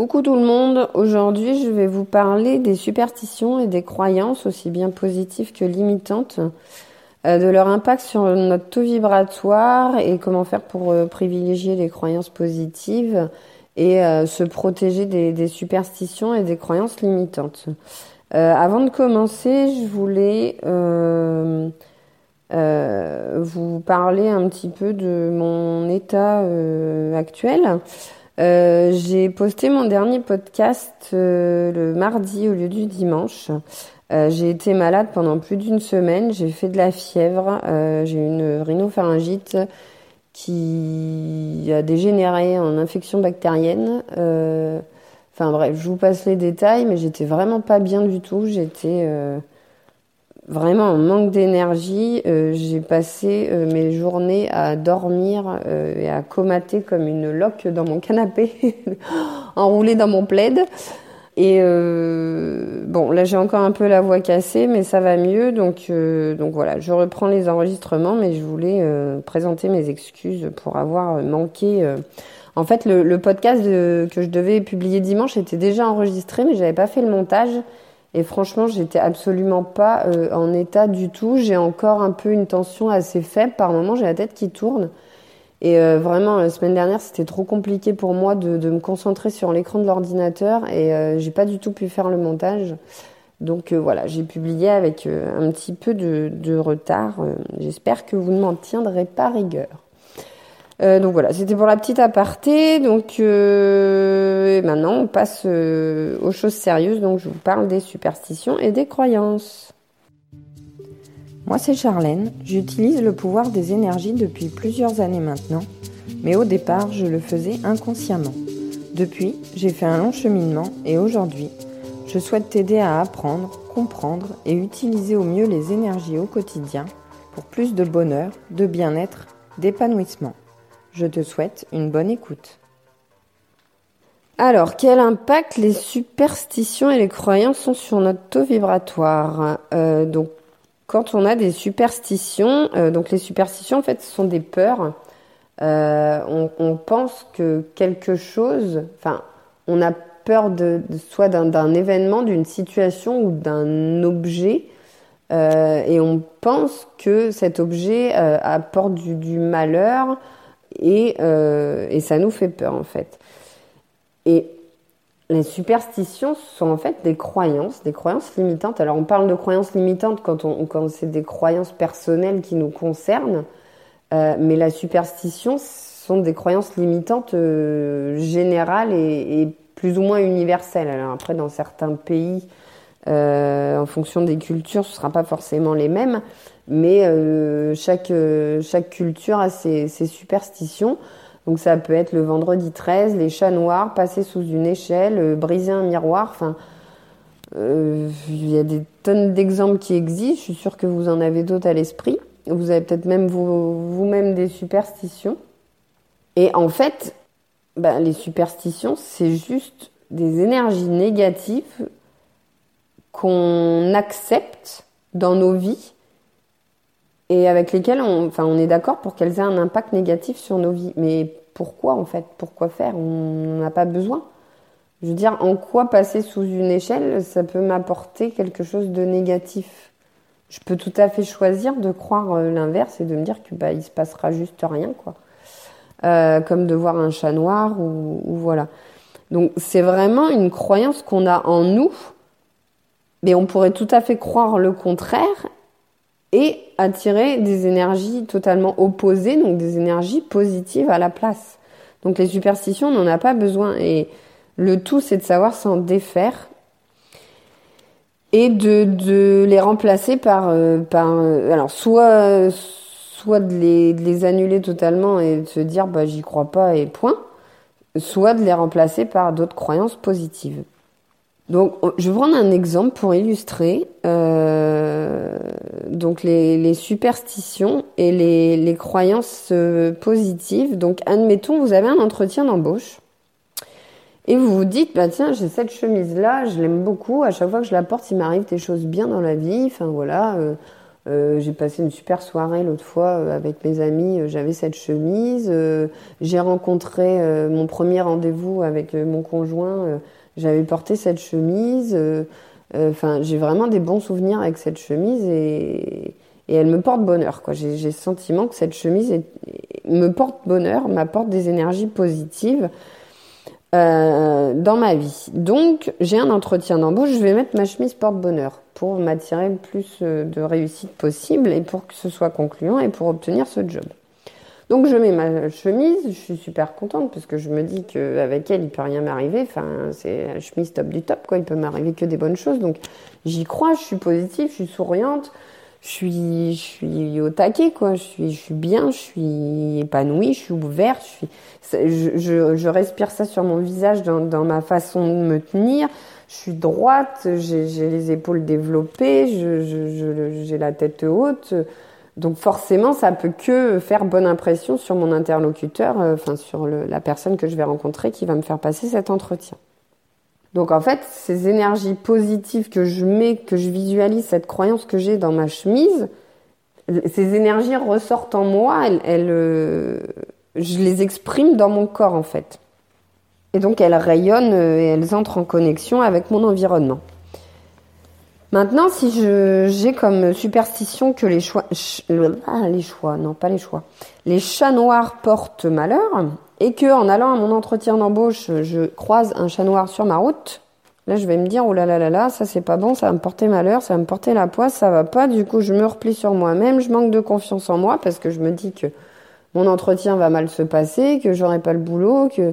Coucou tout le monde, aujourd'hui je vais vous parler des superstitions et des croyances aussi bien positives que limitantes, euh, de leur impact sur notre taux vibratoire et comment faire pour euh, privilégier les croyances positives et euh, se protéger des, superstitions et des croyances limitantes. avant de commencer, je voulais vous parler un petit peu de mon état actuel. Euh, j'ai posté mon dernier podcast euh, le mardi au lieu du dimanche. Euh, j'ai été malade pendant plus d'une semaine, j'ai fait de la fièvre, j'ai eu une rhinopharyngite qui a dégénéré en infection bactérienne. Enfin bref, je vous passe les détails, mais j'étais vraiment pas bien du tout. J'étais vraiment en manque d'énergie. Euh, j'ai passé euh, mes journées à dormir euh, et à comater comme une loque dans mon canapé, enroulée dans mon plaid. Et bon, là j'ai encore un peu la voix cassée, mais ça va mieux. Donc, donc voilà, je reprends les enregistrements, mais je voulais présenter mes excuses pour avoir manqué. En fait, le, le podcast que je devais publier dimanche était déjà enregistré, mais j'avais pas fait le montage. Et franchement, j'étais absolument pas euh, en état du tout. J'ai encore un peu une tension assez faible. Par moment, j'ai la tête qui tourne. Et euh, vraiment, la semaine dernière, c'était trop compliqué pour moi de, me concentrer sur l'écran de l'ordinateur et euh, j'ai pas du tout pu faire le montage. Donc voilà, j'ai publié avec un petit peu de retard. J'espère que vous ne m'en tiendrez pas rigueur. Euh, donc voilà, c'était pour la petite aparté. Donc euh, maintenant, on passe euh, aux choses sérieuses. Donc je vous parle des superstitions et des croyances. Moi, c'est Charlène. J'utilise le pouvoir des énergies depuis plusieurs années maintenant, mais au départ, je le faisais inconsciemment. Depuis, j'ai fait un long cheminement et aujourd'hui, je souhaite t'aider à apprendre, comprendre et utiliser au mieux les énergies au quotidien pour plus de bonheur, de bien-être, d'épanouissement. Je te souhaite une bonne écoute. Alors, quel impact les superstitions et les croyances ont sur notre taux vibratoire? Euh, Donc, quand on a des superstitions, euh, donc les superstitions, en fait, ce sont des peurs. Euh, on, pense que quelque chose, enfin, on a peur de, soit d'un événement, d'une situation ou d'un objet, et on pense que cet objet apporte du malheur, et, euh, et ça nous fait peur en fait. Et les superstitions sont en fait des croyances, des croyances limitantes. Alors on parle de croyances limitantes quand, c'est des croyances personnelles qui nous concernent, euh, mais la superstition sont des croyances limitantes euh, générales et, plus ou moins universelles. Alors après, dans certains pays, en fonction des cultures, ce ne sera pas forcément les mêmes, mais euh, chaque, euh, chaque culture a ses, superstitions. Donc ça peut être le vendredi 13, les chats noirs, passer sous une échelle, briser un miroir. Enfin, il y a des tonnes d'exemples qui existent. Je suis sûre que vous en avez d'autres à l'esprit. Vous avez peut-être même vous-même des superstitions. Et en fait, bah, les superstitions, c'est juste des énergies négatives qu'on accepte dans nos vies et avec lesquelles on, enfin, on est d'accord pour qu'elles aient un impact négatif sur nos vies. Mais pourquoi en fait? Pourquoi faire? On n'a pas besoin. Je veux dire, en quoi passer sous une échelle, ça peut m'apporter quelque chose de négatif? Je peux tout à fait choisir de croire euh, l'inverse et de me dire que bah il se passera juste rien quoi. Euh, comme de voir un chat noir ou voilà. Donc c'est vraiment une croyance qu'on a en nous mais on pourrait tout à fait croire le contraire et attirer des énergies totalement opposées, donc des énergies positives à la place. Donc les superstitions, on n'en a pas besoin. Et le tout, c'est de savoir s'en défaire et de, de les remplacer par, euh, par euh, alors soit, soit de les, de les annuler totalement et de se dire bah j'y crois pas et point, soit de les remplacer par d'autres croyances positives. Donc, je vais prendre un exemple pour illustrer. Euh, donc, les, superstitions et les, croyances euh, positives. Donc, admettons, vous avez un entretien d'embauche et vous vous dites, bah tiens, j'ai cette chemise-là, je l'aime beaucoup. À chaque fois que je la porte, il m'arrive des choses bien dans la vie. Enfin voilà, euh, j'ai passé une super soirée l'autre fois avec mes amis. J'avais cette chemise. j'ai rencontré mon premier rendez-vous avec mon conjoint. J'avais porté cette chemise. Enfin, j'ai vraiment des bons souvenirs avec cette chemise et, elle me porte bonheur. J'ai, le sentiment que cette chemise me porte bonheur, m'apporte des énergies positives. Euh, dans ma vie. Donc, j'ai un entretien d'embauche, je vais mettre ma chemise porte-bonheur pour m'attirer le plus euh, de réussite possible et pour que ce soit concluant et pour obtenir ce job. Donc, je mets ma chemise, je suis super contente parce que je me dis qu'avec elle, il peut rien m'arriver. Enfin, c'est la chemise top du top, quoi. Il peut m'arriver que des bonnes choses. Donc, j'y crois, je suis positive, je suis souriante je suis, je suis au taquet, quoi. Je suis, je suis bien, je suis épanouie, je suis ouverte, je suis, je, je, respire ça sur mon visage dans, dans, ma façon de me tenir. Je suis droite, j'ai les épaules développées, j'ai la tête haute. Donc forcément, ça peut que faire bonne impression sur mon interlocuteur, euh, enfin sur la personne que je vais rencontrer qui va me faire passer cet entretien. Donc en fait, ces énergies positives que je mets, que je visualise, cette croyance que j'ai dans ma chemise, ces énergies ressortent en moi, elles, euh, je les exprime dans mon corps en fait. Et donc elles rayonnent euh, et elles entrent en connexion avec mon environnement. Maintenant, si j'ai comme superstition que les choix, ah, les choix, non pas les choix, les chats noirs portent malheur, et que en allant à mon entretien d'embauche, je croise un chat noir sur ma route, là je vais me dire oh là là là là, ça c'est pas bon, ça va me porter malheur, ça va me porter la poisse, ça va pas. Du coup, je me replie sur moi-même, je manque de confiance en moi parce que je me dis que mon entretien va mal se passer, que j'aurai pas le boulot, que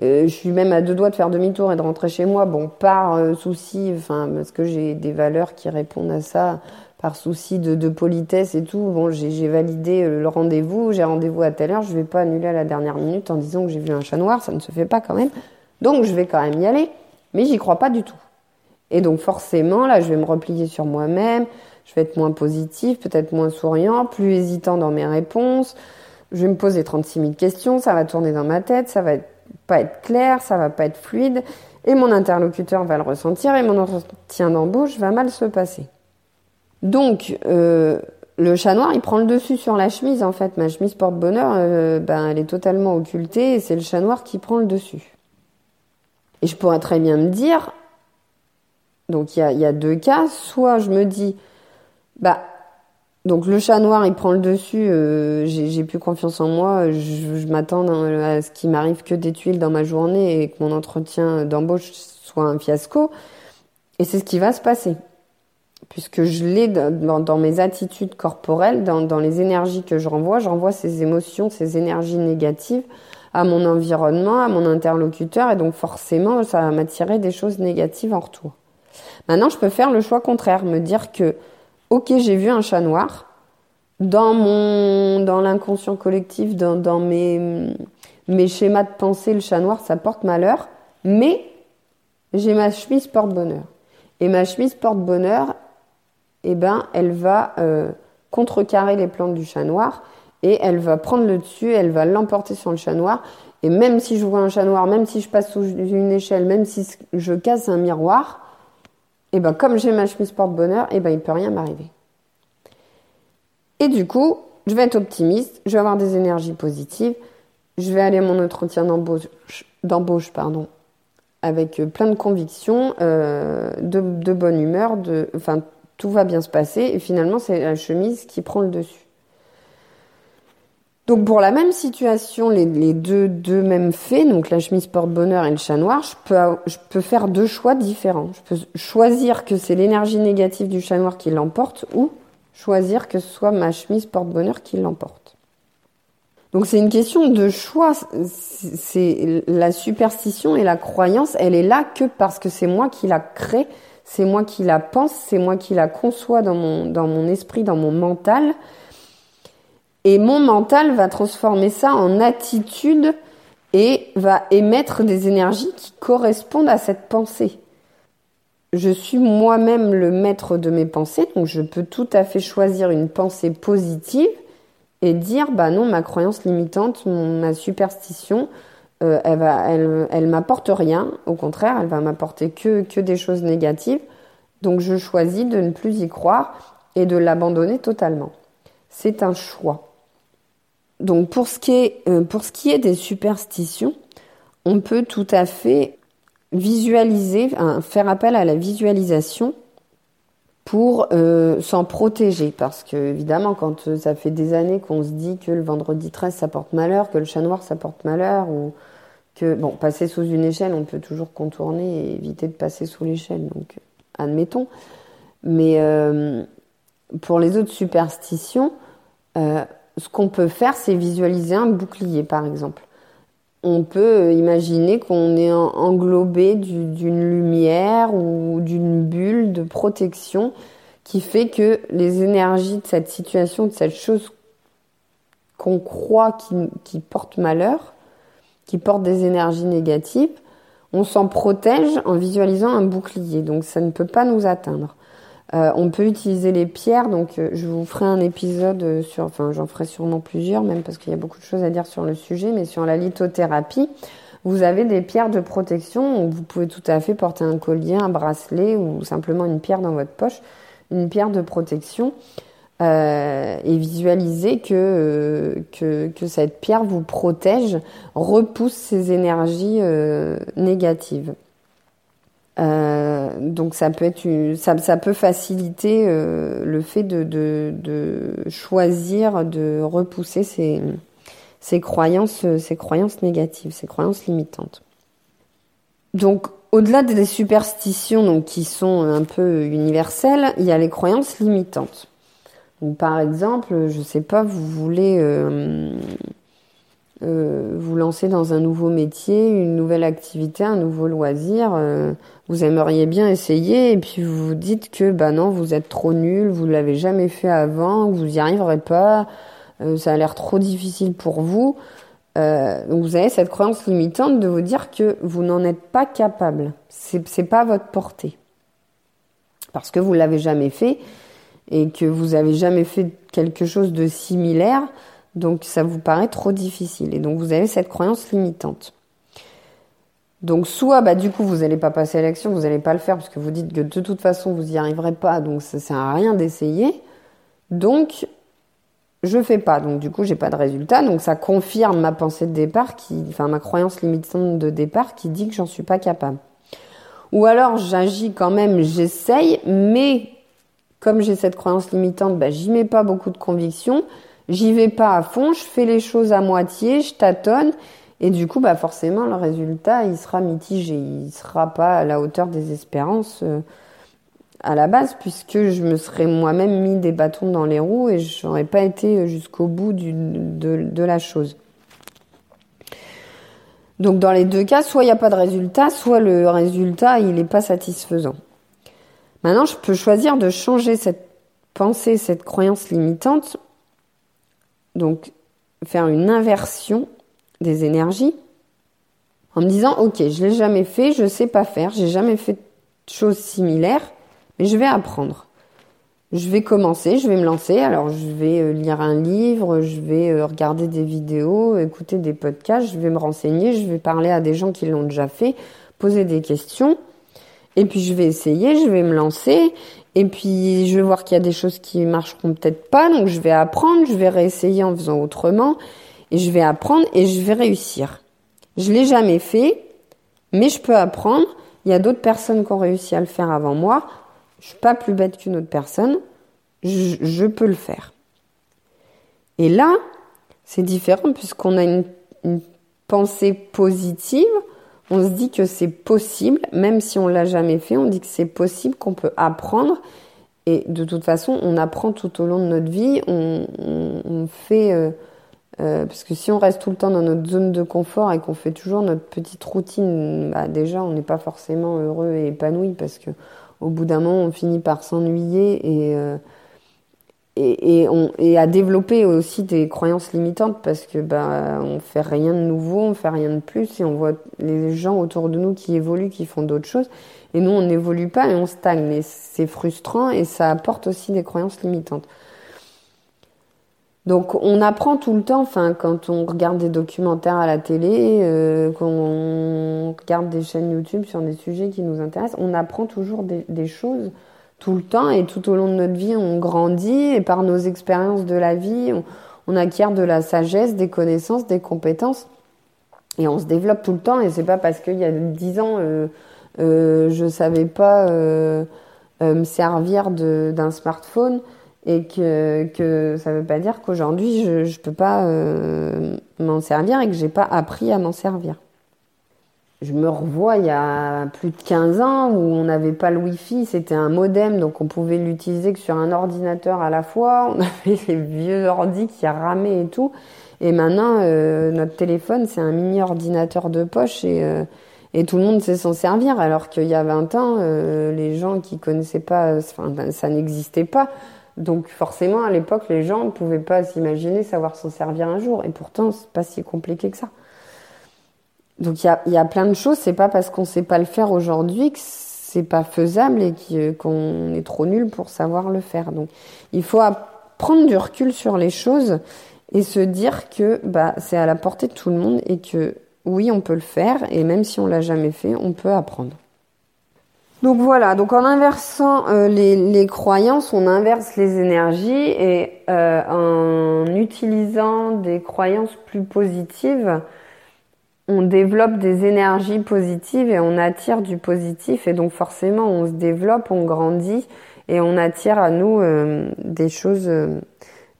je suis même à deux doigts de faire demi-tour et de rentrer chez moi, bon, par euh, souci, enfin, parce que j'ai des valeurs qui répondent à ça, par souci de, politesse et tout, bon, j'ai validé euh, le rendez-vous, j'ai rendez-vous à telle heure, je vais pas annuler à la dernière minute en disant que j'ai vu un chat noir, ça ne se fait pas quand même. Donc je vais quand même y aller, mais j'y crois pas du tout. Et donc forcément, là, je vais me replier sur moi-même, je vais être moins positif, peut-être moins souriant, plus hésitant dans mes réponses, je vais me poser 36 000 questions, ça va tourner dans ma tête, ça va pas être clair, ça va pas être fluide, et mon interlocuteur va le ressentir, et mon entretien d'embauche va mal se passer. Donc, euh, le chat noir, il prend le dessus sur la chemise, en fait. Ma chemise porte-bonheur, euh, ben, elle est totalement occultée et c'est le chat noir qui prend le dessus. Et je pourrais très bien me dire, donc il y a, deux cas, soit je me dis, bah, donc le chat noir, il prend le dessus, euh, j'ai plus confiance en moi, je, m'attends à ce qu'il m'arrive que des tuiles dans ma journée et que mon entretien d'embauche soit un fiasco. Et c'est ce qui va se passer puisque je l'ai dans, mes attitudes corporelles, dans, les énergies que je renvoie, j'envoie ces émotions, ces énergies négatives à mon environnement, à mon interlocuteur, et donc forcément, ça va m'attirer des choses négatives en retour. Maintenant, je peux faire le choix contraire, me dire que, ok, j'ai vu un chat noir, dans mon, dans l'inconscient collectif, dans, mes, mes schémas de pensée, le chat noir, ça porte malheur, mais j'ai ma chemise porte-bonheur. Et ma chemise porte-bonheur, eh ben, elle va euh, contrecarrer les plantes du chat noir et elle va prendre le dessus, elle va l'emporter sur le chat noir. Et même si je vois un chat noir, même si je passe sous une échelle, même si je casse un miroir, et eh ben comme j'ai ma chemise porte-bonheur, et eh ben il peut rien m'arriver. Et du coup, je vais être optimiste, je vais avoir des énergies positives, je vais aller à mon entretien d'embauche, pardon, avec plein de convictions, euh, de, de, bonne humeur, de, enfin tout va bien se passer et finalement c'est la chemise qui prend le dessus. Donc pour la même situation, les, deux, mêmes faits, donc la chemise porte-bonheur et le chat noir, je peux, je peux faire deux choix différents. Je peux choisir que c'est l'énergie négative du chat noir qui l'emporte ou choisir que ce soit ma chemise porte-bonheur qui l'emporte. Donc c'est une question de choix. C'est la superstition et la croyance, elle est là que parce que c'est moi qui la crée c'est moi qui la pense, c'est moi qui la conçois dans mon, dans mon esprit, dans mon mental. Et mon mental va transformer ça en attitude et va émettre des énergies qui correspondent à cette pensée. Je suis moi-même le maître de mes pensées, donc je peux tout à fait choisir une pensée positive et dire bah non, ma croyance limitante, ma superstition, euh, elle va, elle, m'apporte rien. Au contraire, elle va m'apporter que, que des choses négatives. Donc je choisis de ne plus y croire et de l'abandonner totalement. C'est un choix. Donc pour ce, qui est, euh, pour ce qui est des superstitions, on peut tout à fait visualiser, faire appel à la visualisation pour euh, s'en protéger. Parce que, évidemment, quand euh, ça fait des années qu'on se dit que le vendredi 13 ça porte malheur, que le chat noir ça porte malheur, ou que, bon, passer sous une échelle, on peut toujours contourner et éviter de passer sous l'échelle, donc admettons. Mais pour les autres superstitions, ce qu'on peut faire, c'est visualiser un bouclier, par exemple on peut imaginer qu'on est englobé d'une lumière ou d'une bulle de protection qui fait que les énergies de cette situation, de cette chose qu'on croit qui, porte malheur, qui porte des énergies négatives, on s'en protège en visualisant un bouclier. Donc ça ne peut pas nous atteindre. Euh, on peut utiliser les pierres, donc euh, je vous ferai un épisode sur, enfin j'en ferai sûrement plusieurs, même parce qu'il y a beaucoup de choses à dire sur le sujet, mais sur la lithothérapie, vous avez des pierres de protection, vous pouvez tout à fait porter un collier, un bracelet ou simplement une pierre dans votre poche, une pierre de protection, euh, et visualiser que, que, cette pierre vous protège, repousse ces énergies négatives. Euh, donc ça peut être ça, ça peut faciliter euh, le fait de, de, de, choisir de repousser ces, ces croyances ces croyances négatives ces croyances limitantes. Donc au-delà des superstitions donc qui sont un peu universelles il y a les croyances limitantes. Donc par exemple je sais pas vous voulez euh, euh, vous lancer dans un nouveau métier, une nouvelle activité, un nouveau loisir, euh, vous aimeriez bien essayer et puis vous vous dites que bah non, vous êtes trop nul, vous l'avez jamais fait avant, vous n'y arriverez pas, euh, ça a l'air trop difficile pour vous. donc vous avez cette croyance limitante de vous dire que vous n'en êtes pas capable. C'est c'est pas votre portée parce que vous l'avez jamais fait et que vous avez jamais fait quelque chose de similaire. Donc ça vous paraît trop difficile. Et donc vous avez cette croyance limitante. Donc soit bah, du coup vous n'allez pas passer à l'action, vous n'allez pas le faire parce que vous dites que de toute façon vous n'y arriverez pas, donc ça sert à rien d'essayer. Donc je fais pas, donc du coup j'ai pas de résultat, donc ça confirme ma pensée de départ, qui, enfin ma croyance limitante de départ qui dit que j'en suis pas capable. Ou alors j'agis quand même, j'essaye, mais comme j'ai cette croyance limitante, bah, j'y mets pas beaucoup de conviction, J'y vais pas à fond, je fais les choses à moitié, je tâtonne. Et du coup, bah forcément, le résultat, il sera mitigé. Il sera pas à la hauteur des espérances euh, à la base, puisque je me serais moi-même mis des bâtons dans les roues et je n'aurais pas été jusqu'au bout de, de, la chose. Donc dans les deux cas, soit il n'y a pas de résultat, soit le résultat, il n'est pas satisfaisant. Maintenant, je peux choisir de changer cette pensée, cette croyance limitante donc faire une inversion des énergies en me disant ok je l'ai jamais fait je sais pas faire j'ai jamais fait de choses similaires mais je vais apprendre. Je vais commencer je vais me lancer. Alors je vais euh, lire un livre je vais euh, regarder des vidéos écouter des podcasts je vais me renseigner je vais parler à des gens qui l'ont déjà fait poser des questions. Et puis je vais essayer je vais me lancer et puis, je vais voir qu'il y a des choses qui marcheront peut-être pas, donc je vais apprendre, je vais réessayer en faisant autrement, et je vais apprendre et je vais réussir. Je l'ai jamais fait, mais je peux apprendre. Il y a d'autres personnes qui ont réussi à le faire avant moi. Je suis pas plus bête qu'une autre personne. Je, peux le faire. Et là, c'est différent puisqu'on a une pensée positive on se dit que c'est possible, même si on l'a jamais fait, on dit que c'est possible, qu'on peut apprendre. Et de toute façon, on apprend tout au long de notre vie. On, fait, euh, euh, parce que si on reste tout le temps dans notre zone de confort et qu'on fait toujours notre petite routine, bah déjà, on n'est pas forcément heureux et épanoui parce que au bout d'un moment, on finit par s'ennuyer et euh, et, à développer aussi des croyances limitantes parce que bah on fait rien de nouveau, on fait rien de plus et on voit les gens autour de nous qui évoluent, qui font d'autres choses et nous on n'évolue pas et on stagne et c'est frustrant et ça apporte aussi des croyances limitantes. Donc on apprend tout le temps, enfin quand on regarde des documentaires à la télé, euh, quand on regarde des chaînes YouTube sur des sujets qui nous intéressent, on apprend toujours des choses tout le temps et tout au long de notre vie, on grandit et par nos expériences de la vie, on, acquiert de la sagesse, des connaissances, des compétences et on se développe tout le temps. Et c'est pas parce qu'il y a dix ans, euh, euh, je savais pas euh, euh me servir d'un smartphone et que, que ça veut pas dire qu'aujourd'hui je, je peux pas euh, m'en servir et que j'ai pas appris à m'en servir je me revois il y a plus de 15 ans où on n'avait pas le Wi-Fi, c'était un modem, donc on pouvait l'utiliser que sur un ordinateur à la fois. On avait les vieux ordi qui ramaient et tout. Et maintenant, euh, notre téléphone, c'est un mini ordinateur de poche et, euh, et tout le monde sait s'en servir. Alors qu'il y a 20 ans, euh, les gens qui connaissaient pas, enfin, ben, ça n'existait pas. Donc forcément, à l'époque, les gens ne pouvaient pas s'imaginer savoir s'en servir un jour. Et pourtant, c'est pas si compliqué que ça. Donc il y a, y a, plein de choses. C'est pas parce qu'on sait pas le faire aujourd'hui que c'est pas faisable et qu'on est trop nul pour savoir le faire. Donc il faut prendre du recul sur les choses et se dire que bah c'est à la portée de tout le monde et que oui on peut le faire et même si on l'a jamais fait, on peut apprendre. Donc voilà, donc en inversant euh, les, les, croyances, on inverse les énergies et euh, en utilisant des croyances plus positives, on développe des énergies positives et on attire du positif et donc forcément on se développe, on grandit et on attire à nous euh, des choses euh,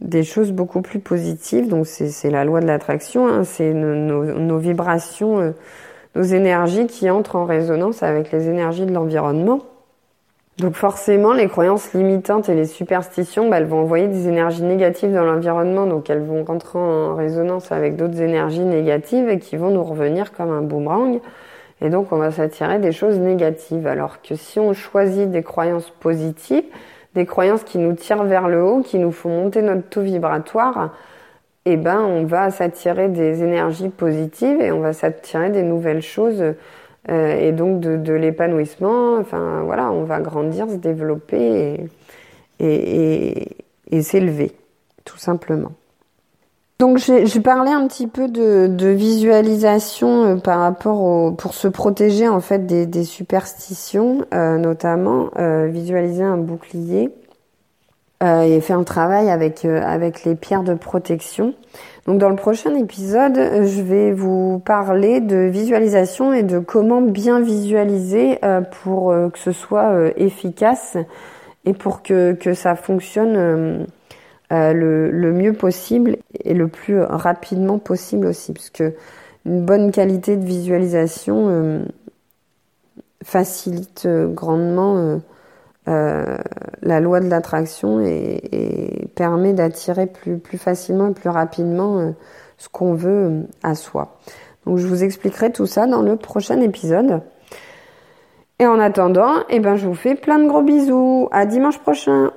des choses beaucoup plus positives. Donc c'est la loi de l'attraction, hein, c'est nos, vibrations, euh, nos énergies qui entrent en résonance avec les énergies de l'environnement. Donc forcément, les croyances limitantes et les superstitions, bah, elles vont envoyer des énergies négatives dans l'environnement, donc elles vont rentrer en résonance avec d'autres énergies négatives et qui vont nous revenir comme un boomerang. Et donc on va s'attirer des choses négatives. Alors que si on choisit des croyances positives, des croyances qui nous tirent vers le haut, qui nous font monter notre taux vibratoire, eh ben on va s'attirer des énergies positives et on va s'attirer des nouvelles choses euh, et donc de, de l'épanouissement. Enfin voilà, on va grandir, se développer et, et, s'élever, tout simplement. Donc j'ai parlé un petit peu de, de visualisation euh, par rapport au pour se protéger en fait des, des superstitions, euh, notamment euh, visualiser un bouclier et faire un travail avec avec les pierres de protection. Donc dans le prochain épisode, euh, je vais vous parler de visualisation et de comment bien visualiser euh, pour euh, que ce soit efficace et pour que, que ça fonctionne le, le, mieux possible et le plus rapidement possible aussi. Parce que une bonne qualité de visualisation facilite grandement euh, la loi de l'attraction et, permet d'attirer plus, plus facilement et plus rapidement euh, ce qu'on veut euh, à soi. Donc je vous expliquerai tout ça dans le prochain épisode. Et en attendant, eh ben, je vous fais plein de gros bisous. À dimanche prochain.